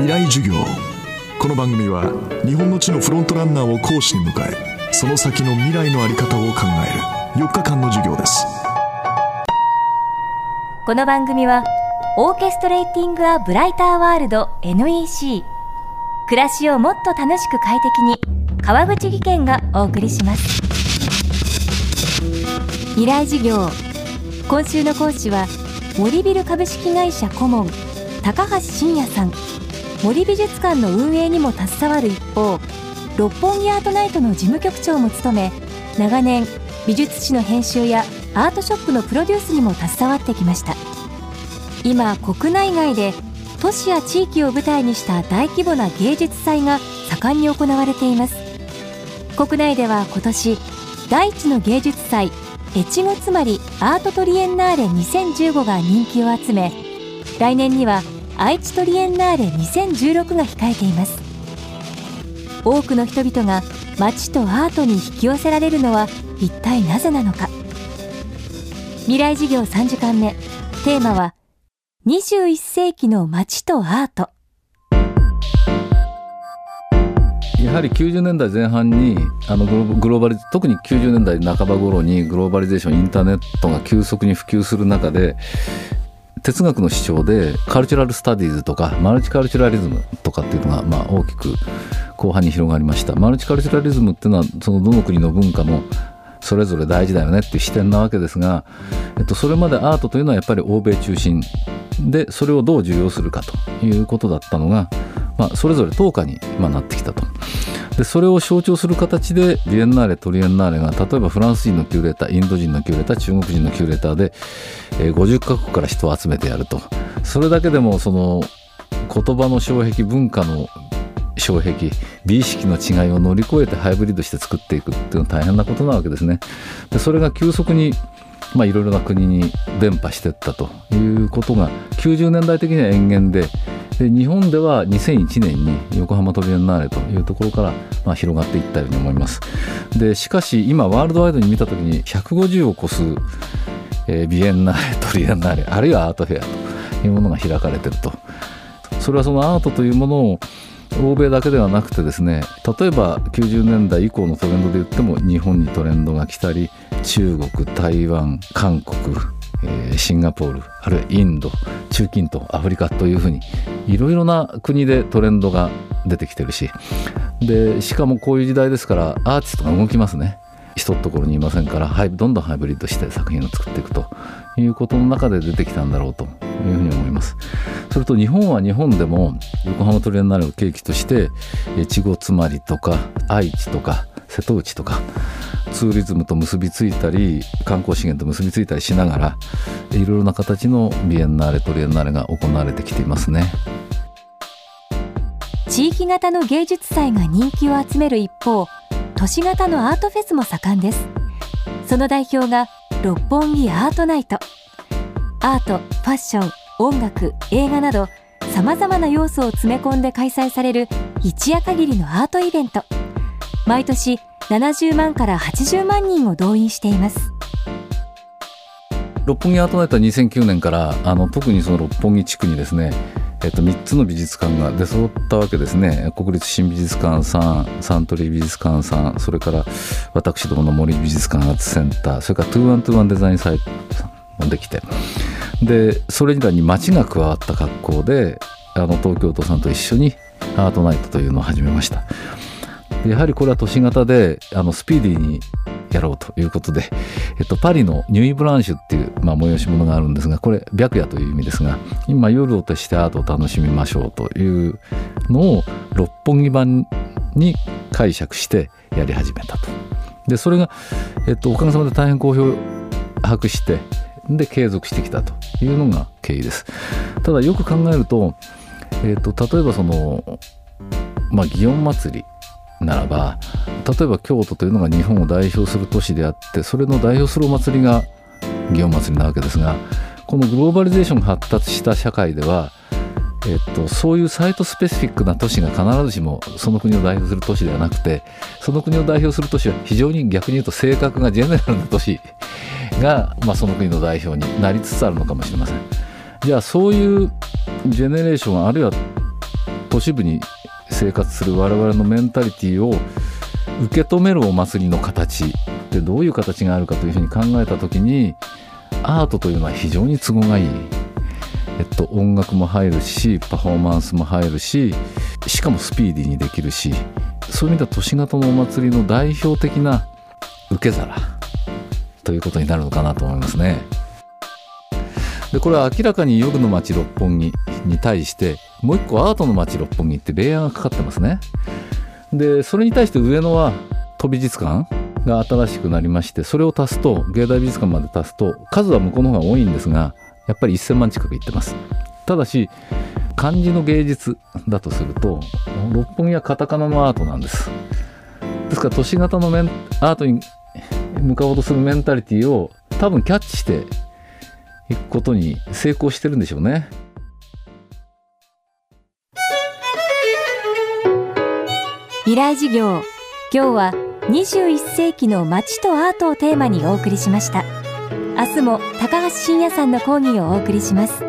未来授業。この番組は日本の地のフロントランナーを講師に迎え。その先の未来の在り方を考える4日間の授業です。この番組はオーケストレーティング・ア・ブライター・ワールド NEC 暮らしをもっと楽しく快適に川口義賢がお送りします。未来授業。今週の講師は森ビル株式会社顧問高橋真也さん。森美術館の運営にも携わる一方六本木アートナイトの事務局長も務め長年美術史の編集やアートショップのプロデュースにも携わってきました。今国内外で都市や地域を舞台にした大規模な芸術祭が盛んに行われています。国内では今年第一の芸術祭越後つまりアートトリエンナーレ2015が人気を集め来年には愛知トリエンナーレ2016が控えています。多くの人々が街とアートに引き寄せられるのは一体なぜなのか。未来事業3時間目。テーマは21世紀の街とアート。やはり90年代前半にあのグローバリ特に90年代半ば頃にグローバリゼーションインターネットが急速に普及する中で哲学の主張でカルチュラル・スタディーズとかマルチカルチュラリズムとかっていうのがまあ大きく後半に広がりましたマルチカルチュラリズムっていうのはそのどの国の文化もそれぞれ大事だよねっていう視点なわけですが、えっと、それまでアートというのはやっぱり欧米中心でそれをどう受容するかということだったのが、まあ、それぞれ等価になってきたと。でそれを象徴する形でビエンナーレトリエンナーレが例えばフランス人のキューレーターインド人のキューレーター中国人のキューレーターで、えー、50カ国から人を集めてやるとそれだけでもその言葉の障壁文化の障壁美意識の違いを乗り越えてハイブリッドして作っていくっていうのは大変なことなわけですね。でそれが急速にまあ、いろいろな国に伝播していったということが90年代的には延々でで日本では2001年に横浜トリエンナーレというところから、まあ、広がっていったように思います。でしかし今ワールドワイドに見た時に150を超す、えー、ビエンナーレトリエンナーレあるいはアートフェアというものが開かれてると。それはそのアートというものを欧米だけではなくてですね例えば90年代以降のトレンドで言っても日本にトレンドが来たり中国台湾韓国え、シンガポールあるいはインド中近東アフリカというふうにいろいろな国でトレンドが出てきてるしでしかもこういう時代ですからアーティストが動きますね。一ところにいませんから、どんどんハイブリッドして作品を作っていくと。いうことの中で出てきたんだろうというふうに思います。それと日本は日本でも横浜トリエンナーレを契機として越後妻有とか愛知とか瀬戸内とかツーリズムと結びついたり観光資源と結びついたりしながらいろいろな形のビエンナーレトリエンナーレが行われてきていますね。地域型の芸術祭が人気を集める一方都市型のアートフェスも盛んです。その代表が六本木アートナイト。アートファッション音楽映画などさまざまな要素を詰め込んで開催される一夜限りのアートイベント。毎年70万から80万人を動員しています。六本木アートナイトは2009年からあの特にその六本木地区にですねえっと、3つの美術館が出揃ったわけですね。国立新美術館さんサントリー美術館さんそれから私どもの森美術館アーツセンターそれからトゥーワントゥーワンデザインサイトもできて。でそれ以外に街が加わった格好であの東京都さんと一緒にアートナイトというのを始めました。やはりこれは都市型であのスピーディーにやろうということで、えっと、パリのニューイブランシュっていう、まあ、催し物があるんですがこれ白夜という意味ですが今夜を徹してアートを楽しみましょうというのを六本木版に解釈してやり始めたと。でそれが、えっと、おかげさまで大変好評博してで継続してきたというのが経緯です。ただよく考えると、えっと、例えばその、まあ、祇園祭りならば例えば京都というのが日本を代表する都市であってそれの代表するお祭りが祇園祭なわけですがこのグローバリゼーションが発達した社会では、えっと、そういうサイトスペシフィックな都市が必ずしもその国を代表する都市ではなくてその国を代表する都市は非常に逆に言うと性格がジェネラルな都市が、まあ、その国の代表になりつつあるのかもしれません。じゃあそういうジェネレーションあるいは都市部に生活する我々のメンタリティーを受け止めるお祭りの形ってどういう形があるかというふうに考えた時にアートというのは非常に都合がいい。えっと、音楽も入るしパフォーマンスも入るししかもスピーディーにできるしそういう意味では都市型のお祭りの代表的な受け皿ということになるのかなと思いますね。でこれは明らかに夜の街六本木に対してもう一個アートの街六本木ってレイヤーがかかってますね。でそれに対して上野は都美術館が新しくなりましてそれを足すと芸大美術館まで足すと数は向こうの方が多いんですがやっぱり1000万近くいってます。ただし漢字の芸術だとすると六本木はカタカナのアートなんです。ですから都市型のメンアートに向かおうとするメンタリティを多分キャッチしていくことに成功してるんでしょうね。未来事業。今日は21世紀の街とアートをテーマにお送りしました。明日も高橋真也さんの講義をお送りします。